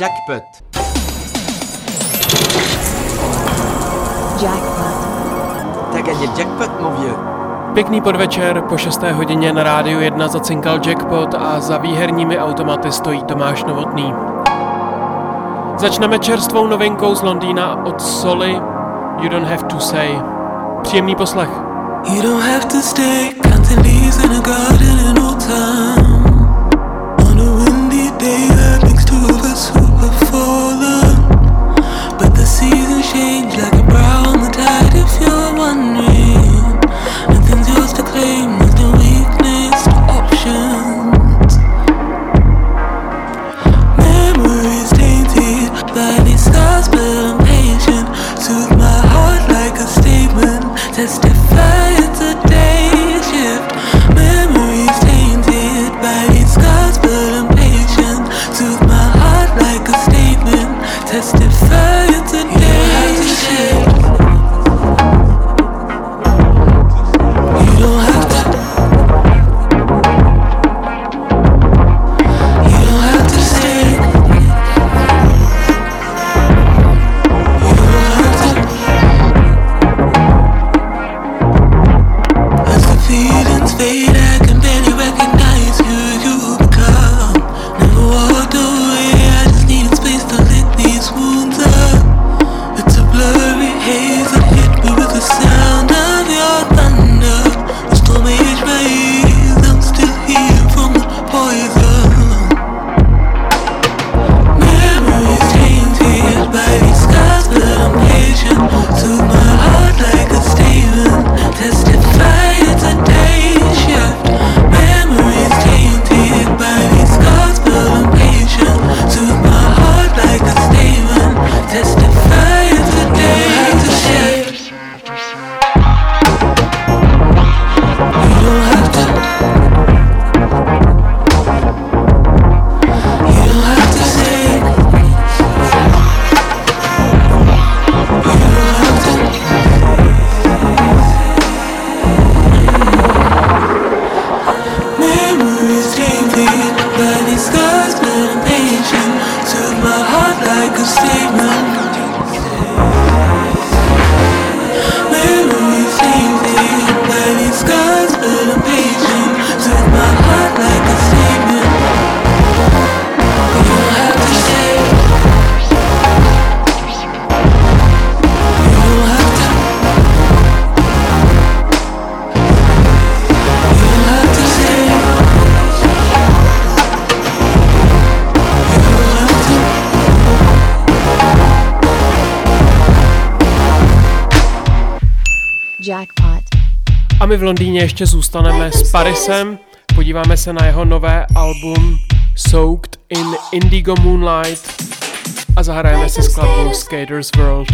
Jackpot. Jackpot. Tak ať je jackpot, můj. Pěkný podvečer, po 6. hodině na rádiu 1 zacinkal jackpot a za výherními automaty stojí Tomáš Novotný. Začneme čerstvou novinkou z Londýna od Soli, You Don't Have To Say. Příjemný poslech. You don't have to stay, counting leaves in a garden in old town. On a windy day chvíli v Londýně ještě zůstaneme s Parisem, podíváme se na jeho nové album Soaked in Indigo Moonlight a zahrajeme si skladbu Skaters World.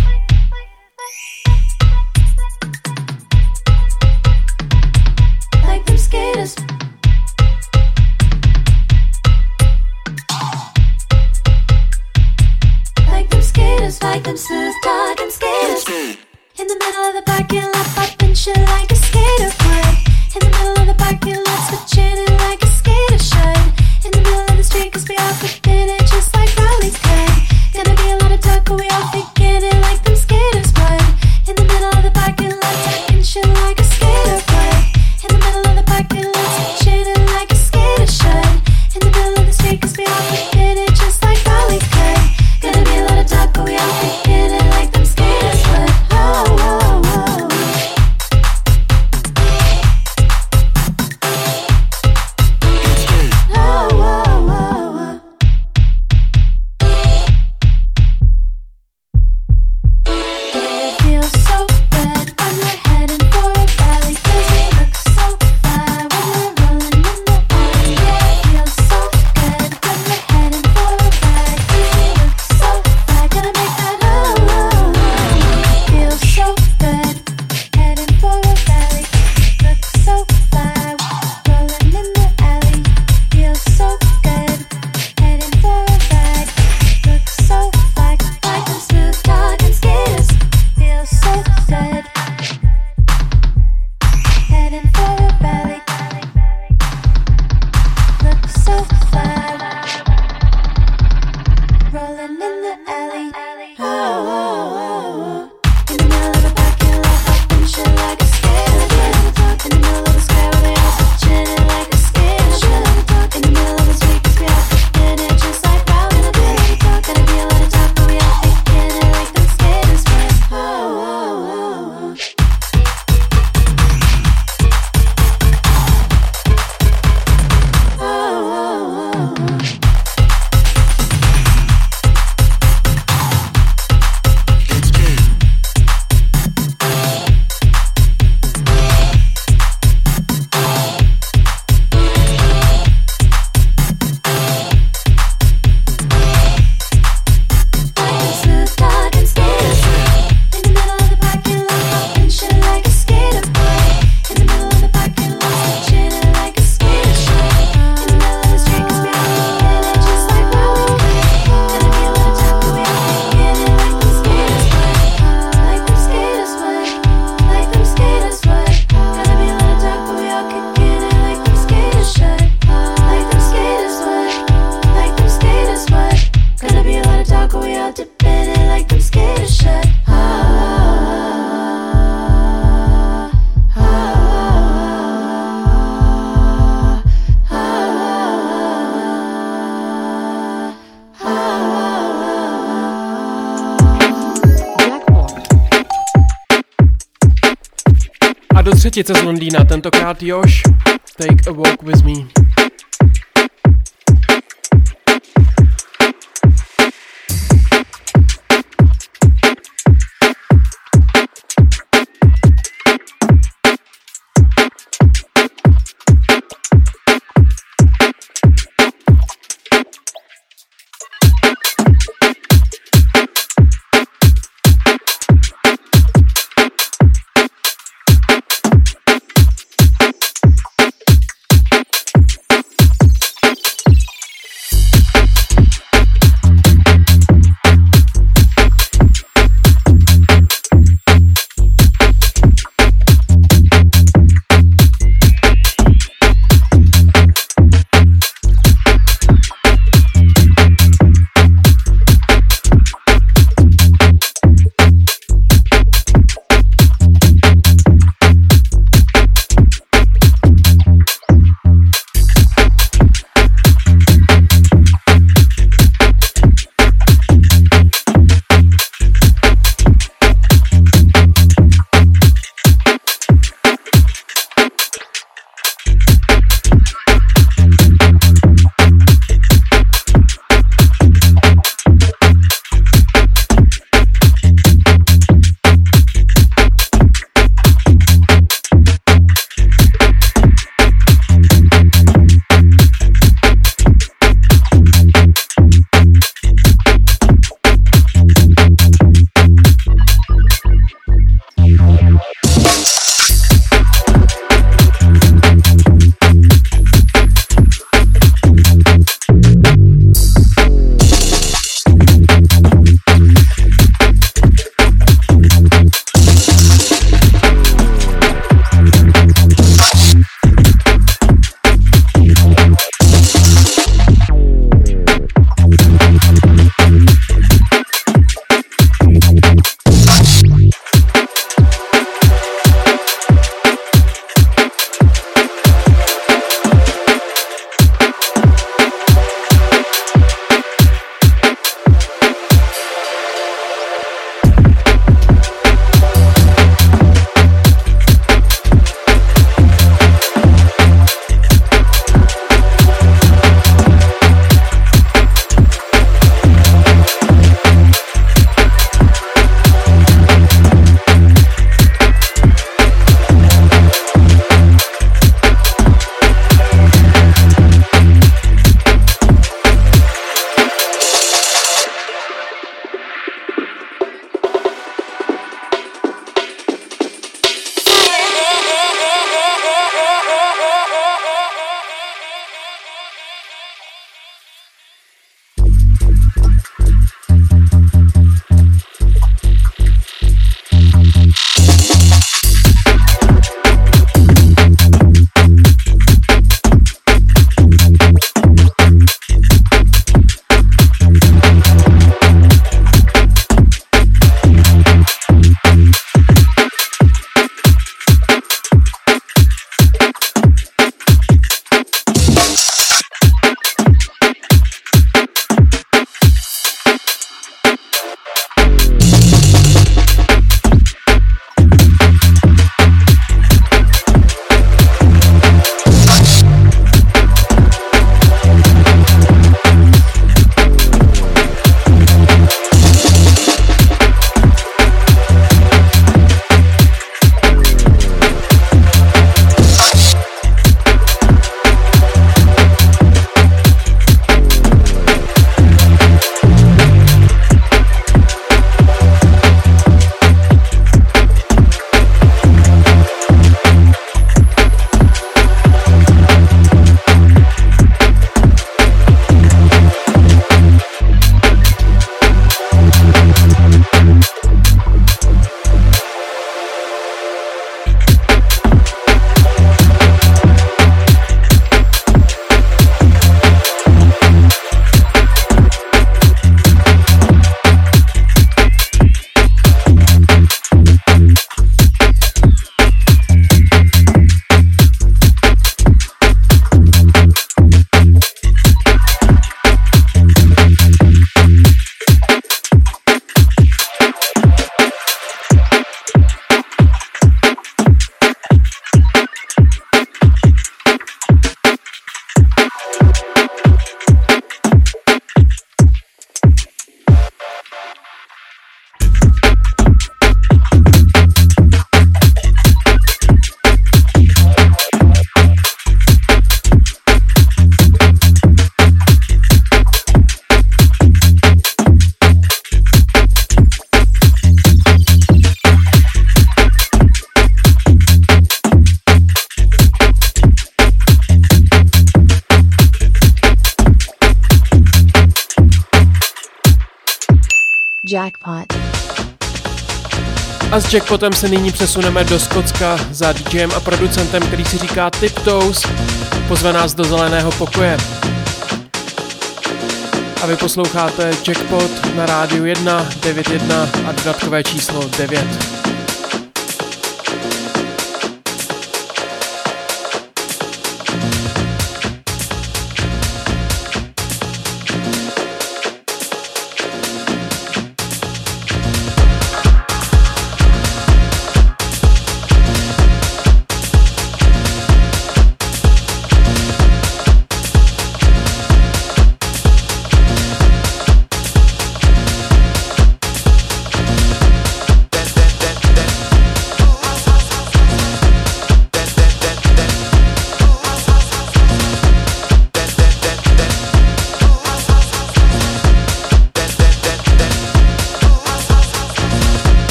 Třetice z Londýna, tentokrát Josh. Take a walk s Jackpotem se nyní přesuneme do Skotska za DJem a producentem, který si říká Tiptoes. Pozve nás do zeleného pokoje. A vy posloucháte Jackpot na rádiu 1, 91 a dodatkové číslo 9.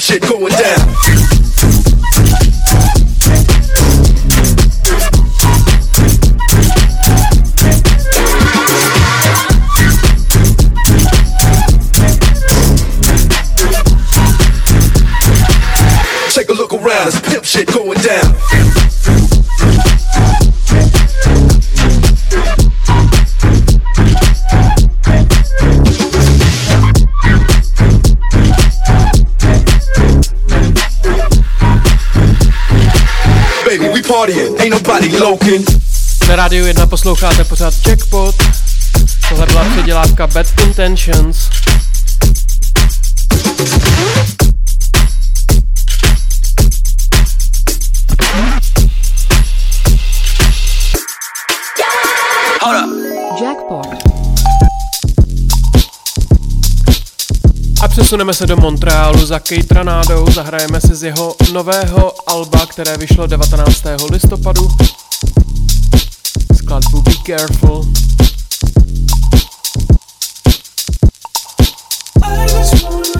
shit going down. Na rádiu jedna posloucháte pořád Jackpot. Tohle byla předělávka Bad Intentions. Posuneme se do Montrealu za Kate Ranádou, zahrajeme si z jeho nového alba, které vyšlo 19. listopadu. Skladbu Be Careful. I was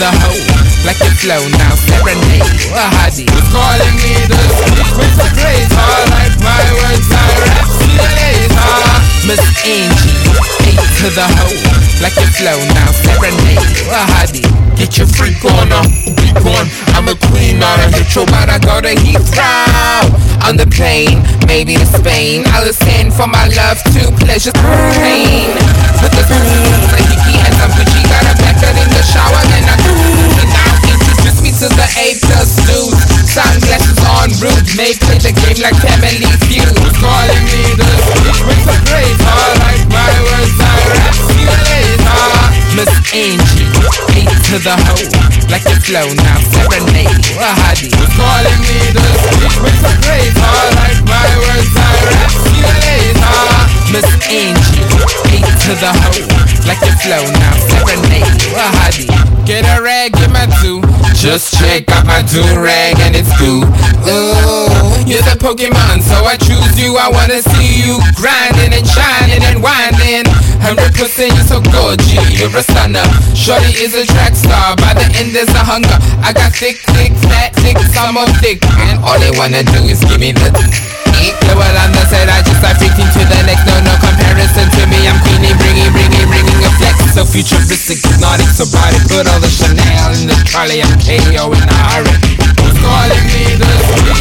the hoe, like the flow now, serenade, a hottie. Calling me the sweet with the all like my words, I rap to the laser. Miss Angie, eight to the hoe, like the flow now, serenade, a hottie. Get your freak on up freak on. I'm a queen, not a hitro, but I go to Heathrow. On the plane, maybe to Spain. I'll send for my love to pleasure pain. With the Tahiti and some Gucci, got a better in the shower, then I do. And now introduce me to the A plus dudes. Sunglasses on, rude, may play the game like Family Feud. Calling me the speech with a great heart, like my words, I rap. Miss Angie, eight to the hoe, like your flow now, serenade, a hottie. Calling me the speech with a great heart, like my words, I rap. See you later, Miss Angie, eight to the hoe, like your flow now, serenade, a hottie. Get a rag, get my two. Just check out my do rag and it's cool. Ooh, you're the Pokemon, so I choose you. I wanna see you grinding and shining and winding. Hundred percent, you're so gorgeous. You're a stunner. Shorty is a track star. By the end, there's a hunger. I got thick, thick, fat, thick, some more thick, and all they wanna do is give me the. Lower on the side, I just start freaking to the next. No, no comparison to me. I'm queenie, bringing, bringing, bringing a flex. So futuristic, hypnotic, so body, put all the Chanel in the Charlie. I'm KO in a hurry. Who's calling me the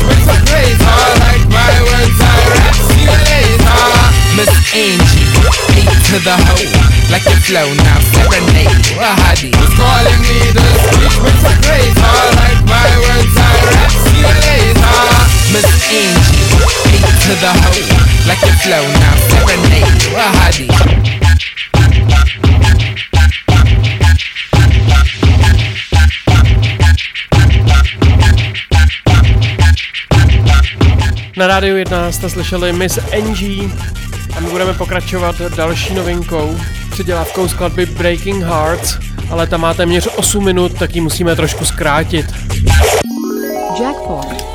with some praise? Like my words, I rap. See you later, Miss Angie, eight to the hoe, like your flow now, serenade, a hottie. Who's calling me the with some praise? Like my words, I rap. See you later, Miss Angie, eight to the hoe, like your flow Na rádiu 1 jste slyšeli Miss NG a my budeme pokračovat další novinkou, předělávkou skladby Breaking Hearts, ale ta má téměř 8 minut, tak ji musíme trošku zkrátit. Jackpot.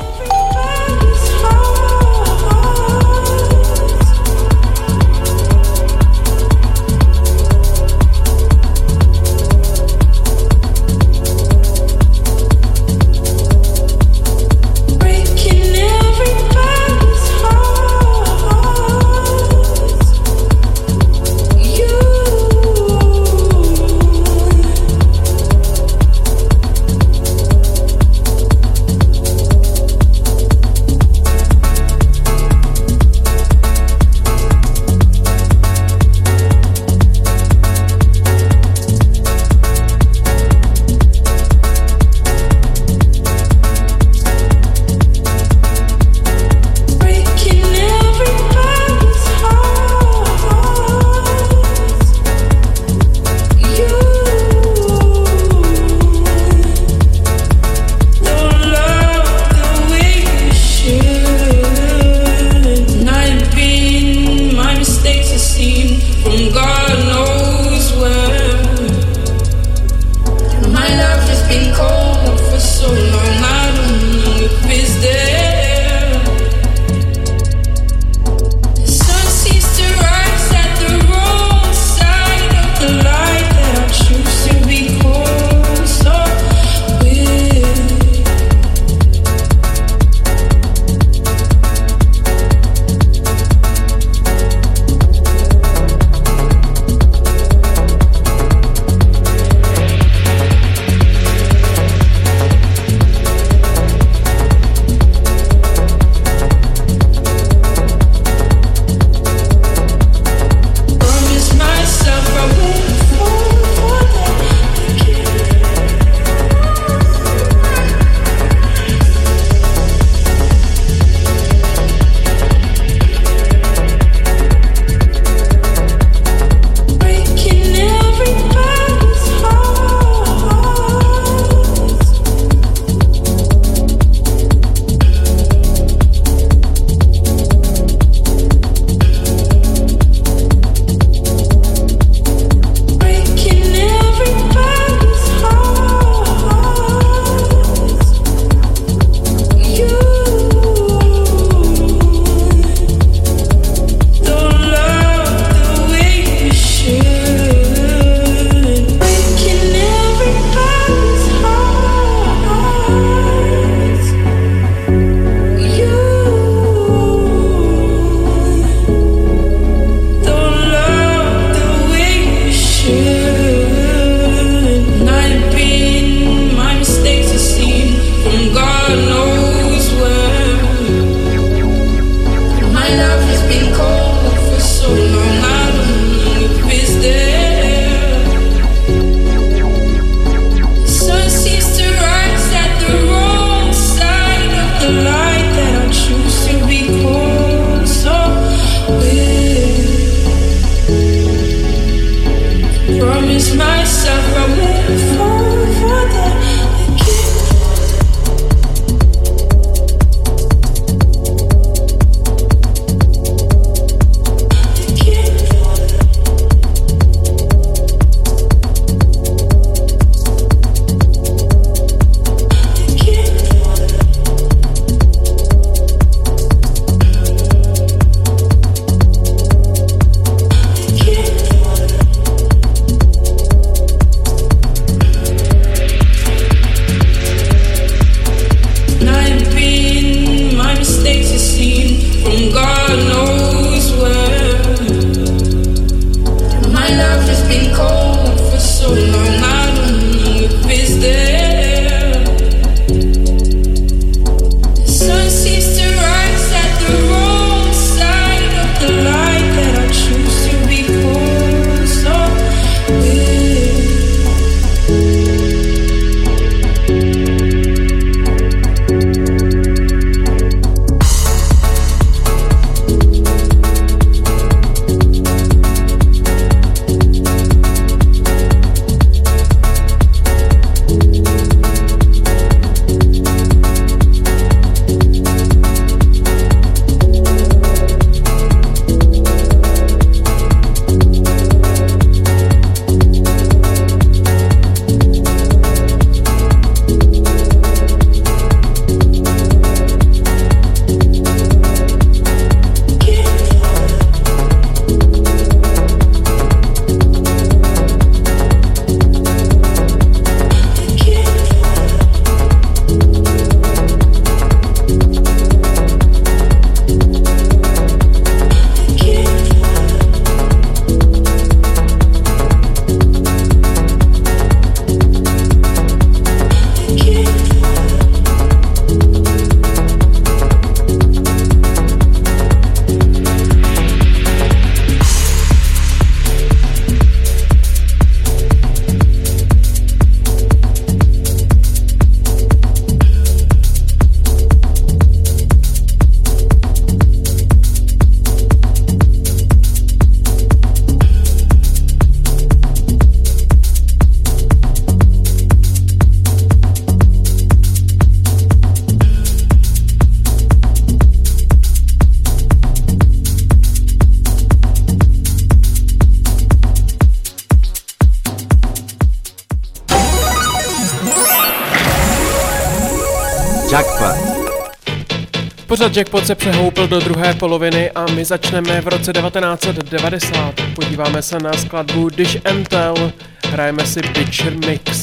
Jackpot se přehoupil do druhé poloviny a my začneme v roce 1990. Podíváme se na skladbu Dish Tell, hrajeme si Bitcher Mix.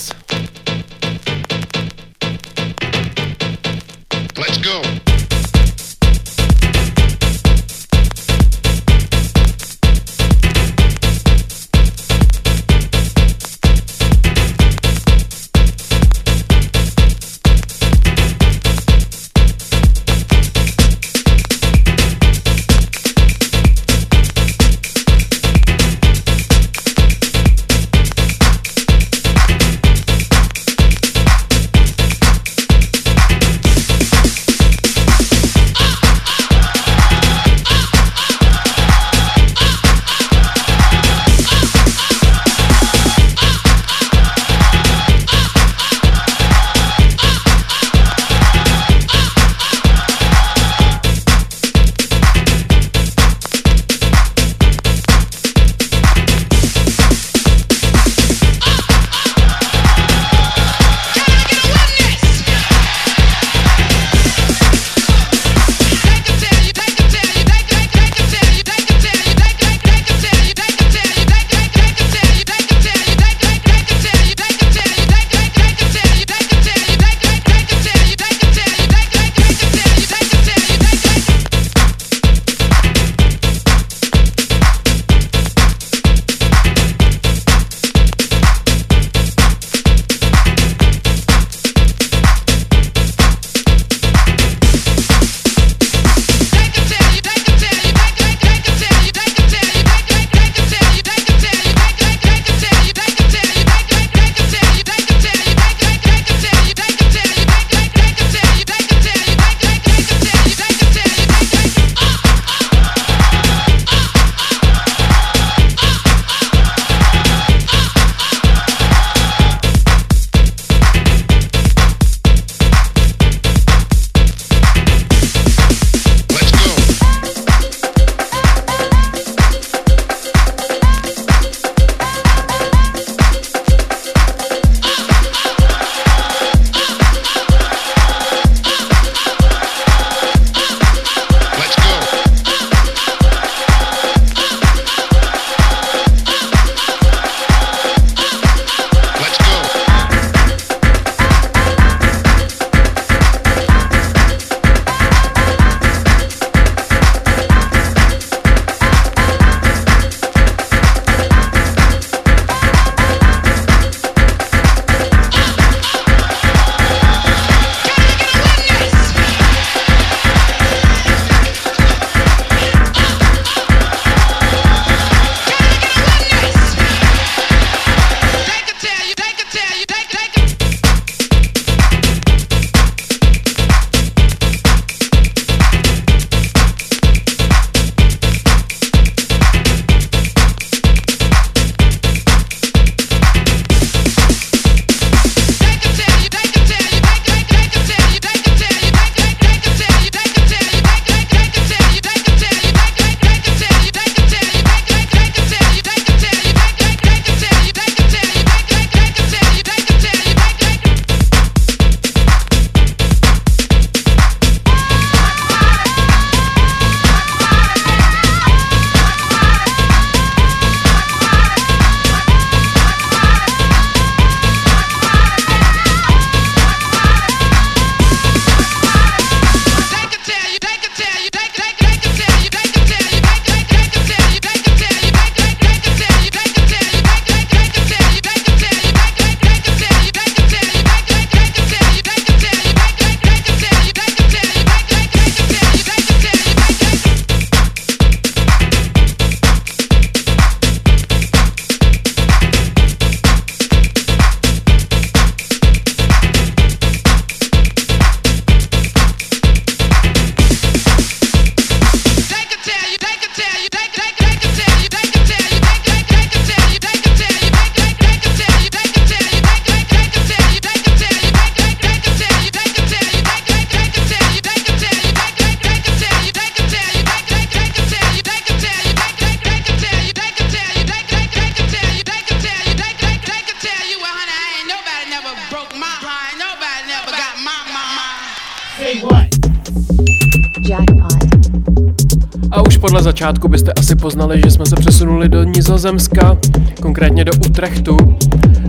Začátku byste asi poznali, že jsme se přesunuli do Nizozemska, konkrétně do Utrechtu,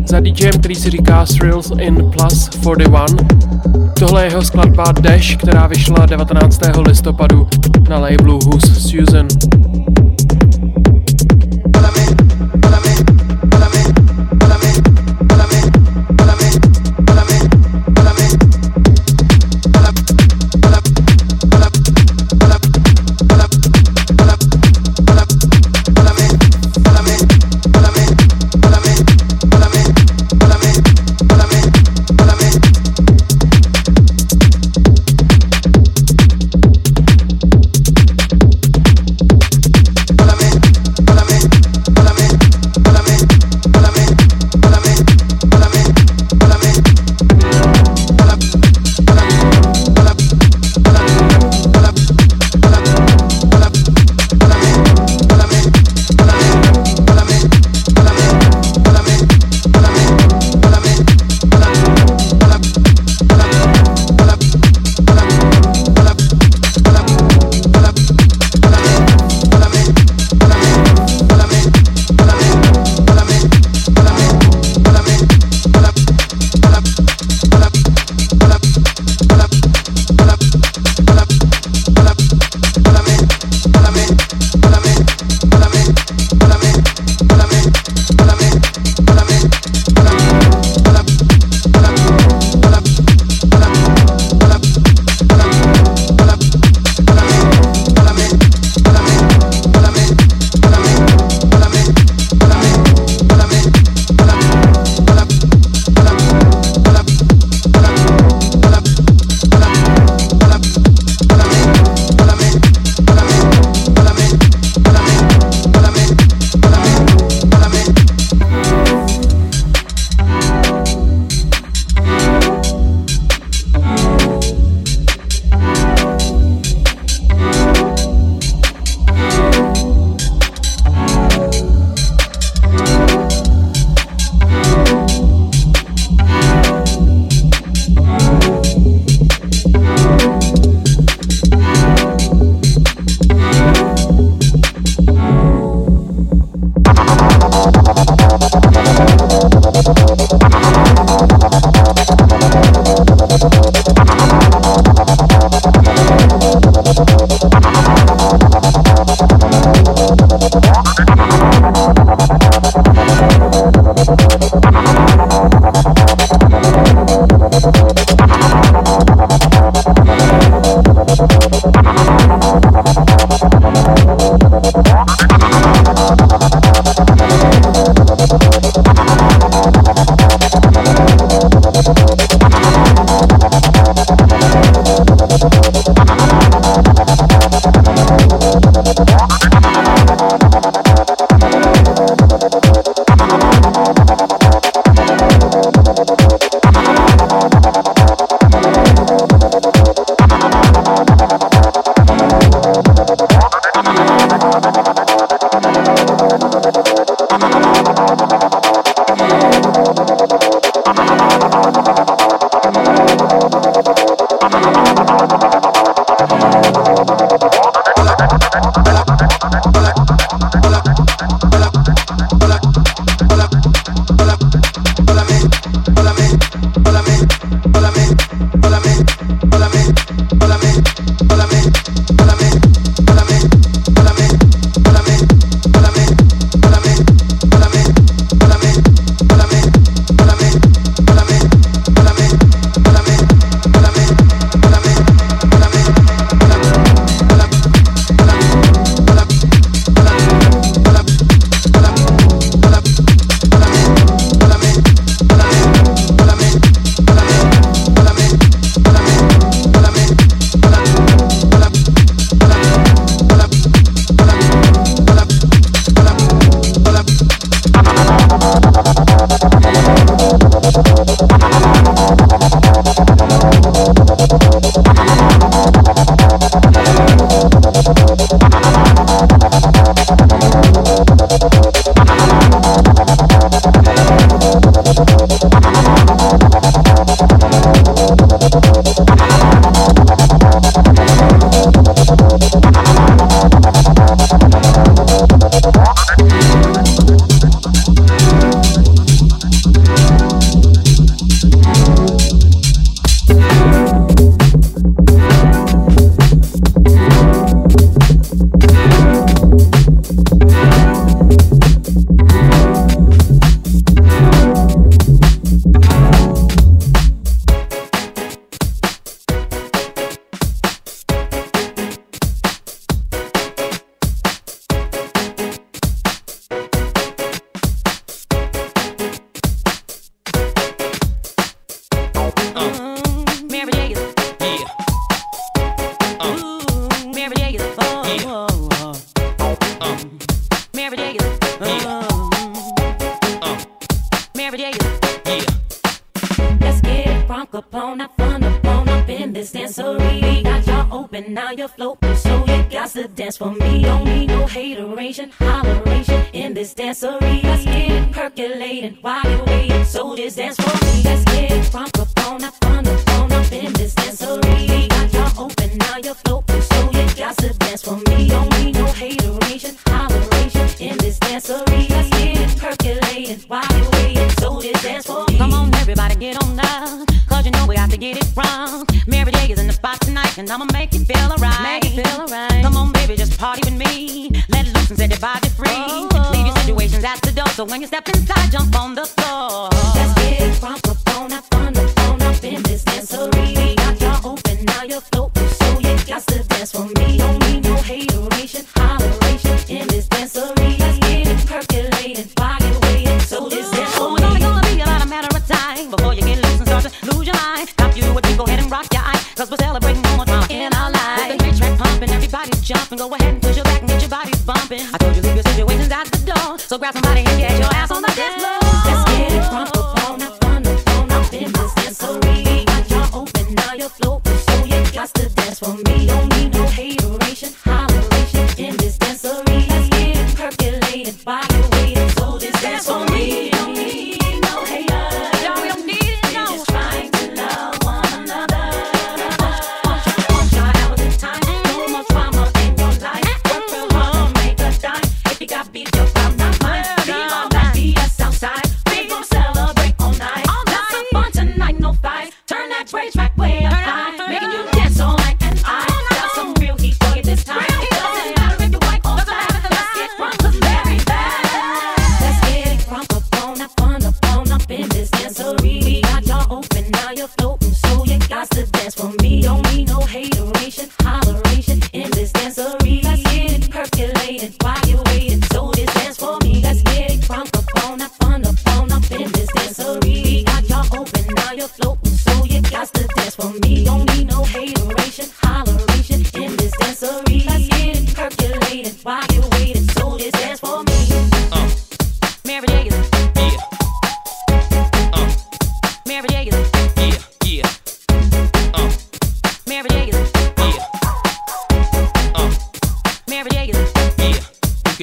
za DJem, který si říká Thrills in Plus 41. Tohle je jeho skladba Dash, která vyšla 19. listopadu na labelu Who's Susan.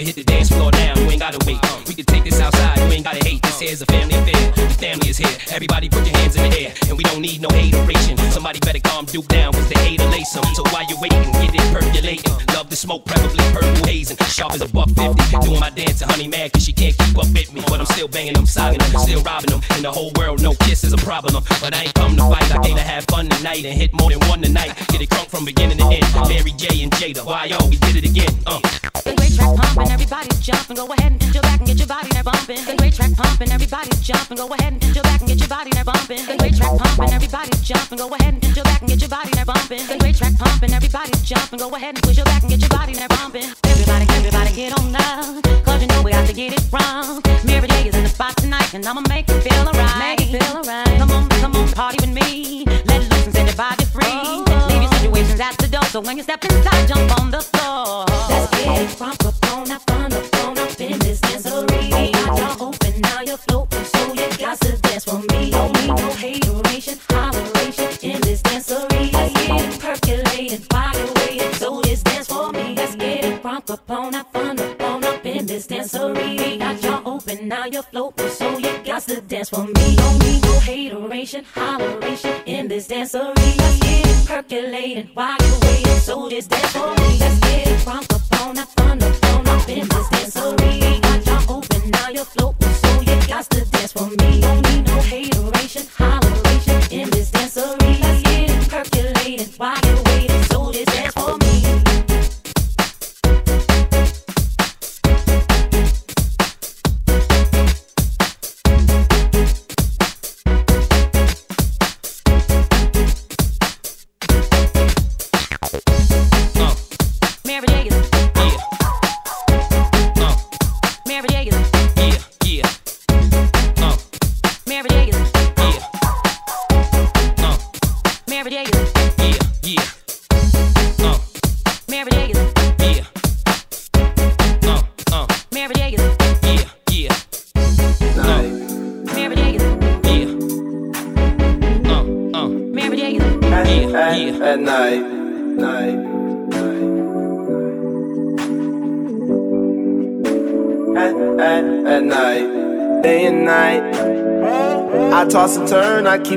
Can hit the dance floor now, you ain't gotta wait. We can take this outside, you ain't gotta hate. This here's a family affair. The family is here. Everybody put your hands in the air. And we don't need no hateration. Somebody better calm Duke down, cause they hate to lace 'em. So while you're waiting, get it percolating. Love the smoke, preferably purple hazing. Sharp as a buck 50. Doing my dance to honey mad, cause she can't keep up with me. But I'm still banging them, sogging them, still robbing them. In the whole world, no kiss is a problem. But I ain't come to fight, I came to have fun tonight and hit more than one tonight. Get it crunk from beginning to end. Mary J and Jada, why yo, we did it again. Uh. The great track pumping, everybody's jumping. Go ahead and get your back and get your body there bumping. The great track pumping, everybody's jumping. Go ahead and your back and get your body there bumping. The great track pumping, everybody's jumping. Go ahead and your back and get your body there bumping. The great track pumping, everybody's jumping. Go ahead and push your back and get your body there bumping. Everybody, everybody, get on now. Cause you know we got to get it wrong. Mary J is in the spot tonight, and I'ma make you feel alright. Make you feel alright. Come on, come on, party with me. Let loose and set your body free. Leave your situations at the door, so when you step inside, jump on the floor. Let's get it crunk up on, up on up in this dancery. Y'all open, now you're floating, so you got to dance for me. Don't need no hateration, holleration in this dancery. Let's get it percolating while you're so just dance for me. Let's get it crunk up on, up on up in this dancery. Got y'all open, now you're floating, so you got to dance for me. Don't need no hateration, holleration in this dancery. While you're waiting, so just for me. Let's get it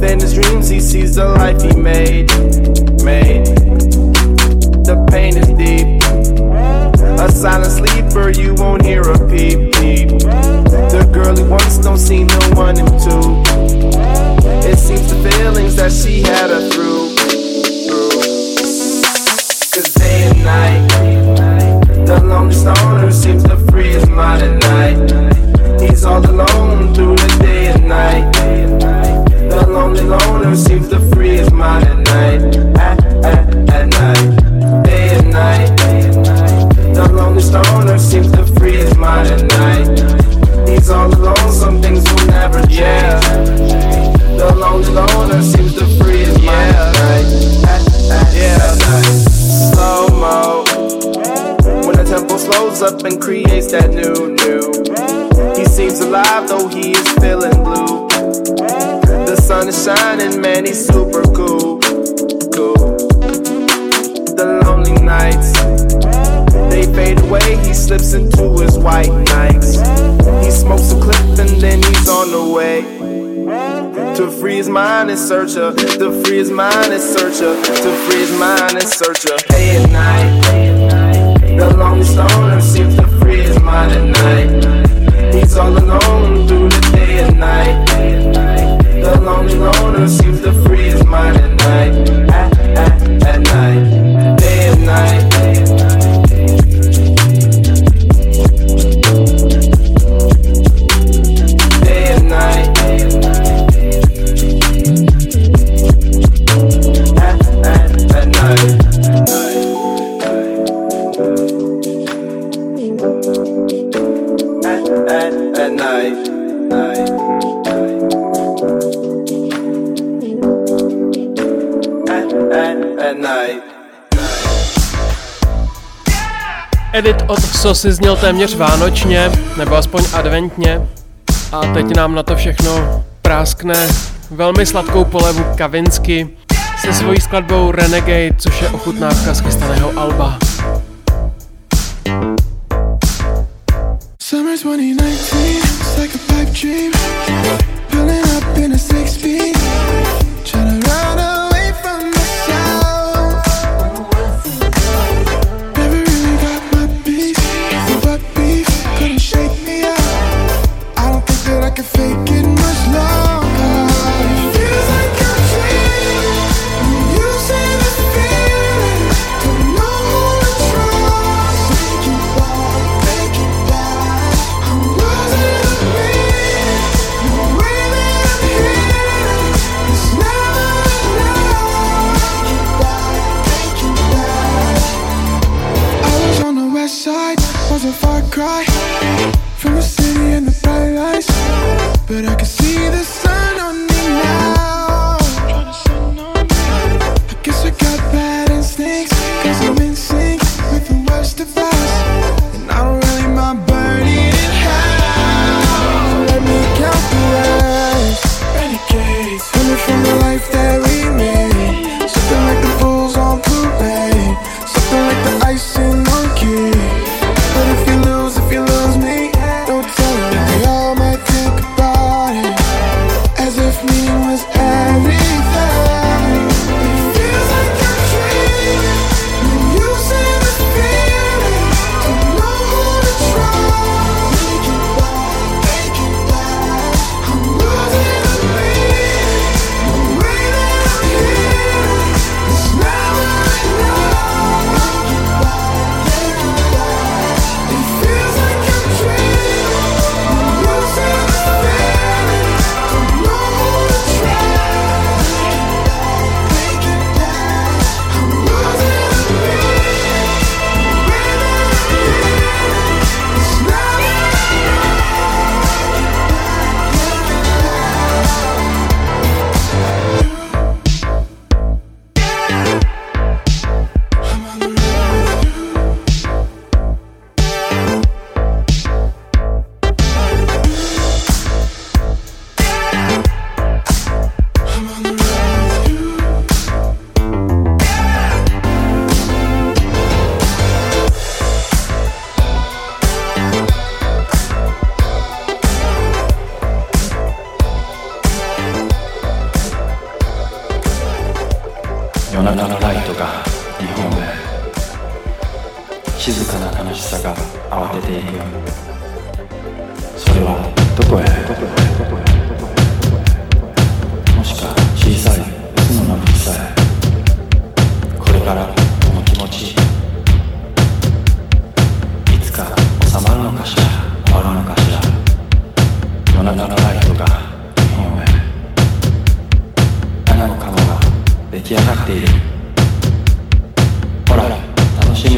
Within his dreams, he sees the life he made, at, night. Edit od Sosy zněl téměř vánočně, nebo aspoň adventně. A teď nám na to všechno práskne velmi sladkou polevu Kavinsky se svojí skladbou Renegade, což je ochutnávka z chystaného alba. Summer 2019, it's like a pipe dream. Pulling up in a six. Trying to run away from myself. Never really got my beef couldn't shake me up. I don't think that I can fake it much longer. cry?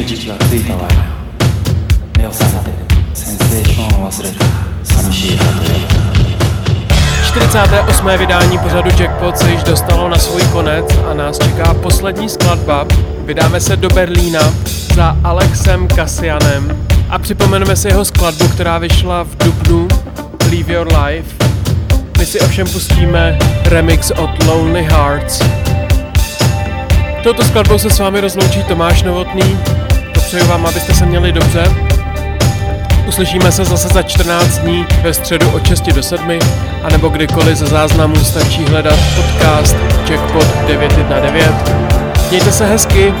楽しむ時期がついたわよ目を覚めてセンセーションを忘れた寂しいハートへ 48. vydání pořadu Jackpot se již dostalo na svůj konec a nás čeká poslední skladba. Vydáme se do Berlína za Alexem Kasianem a připomeneme si jeho skladbu, která vyšla v dubnu Leave Your Life. My si ovšem pustíme remix od Lonely Hearts. Touto skladbou se s vámi rozloučí Tomáš Novotný. Popřeju vám, abyste se měli dobře. Uslyšíme se zase za 14 dní ve středu od 6 do 7, anebo kdykoliv ze záznamu stačí hledat podcast Jackpot 919. Mějte se hezky,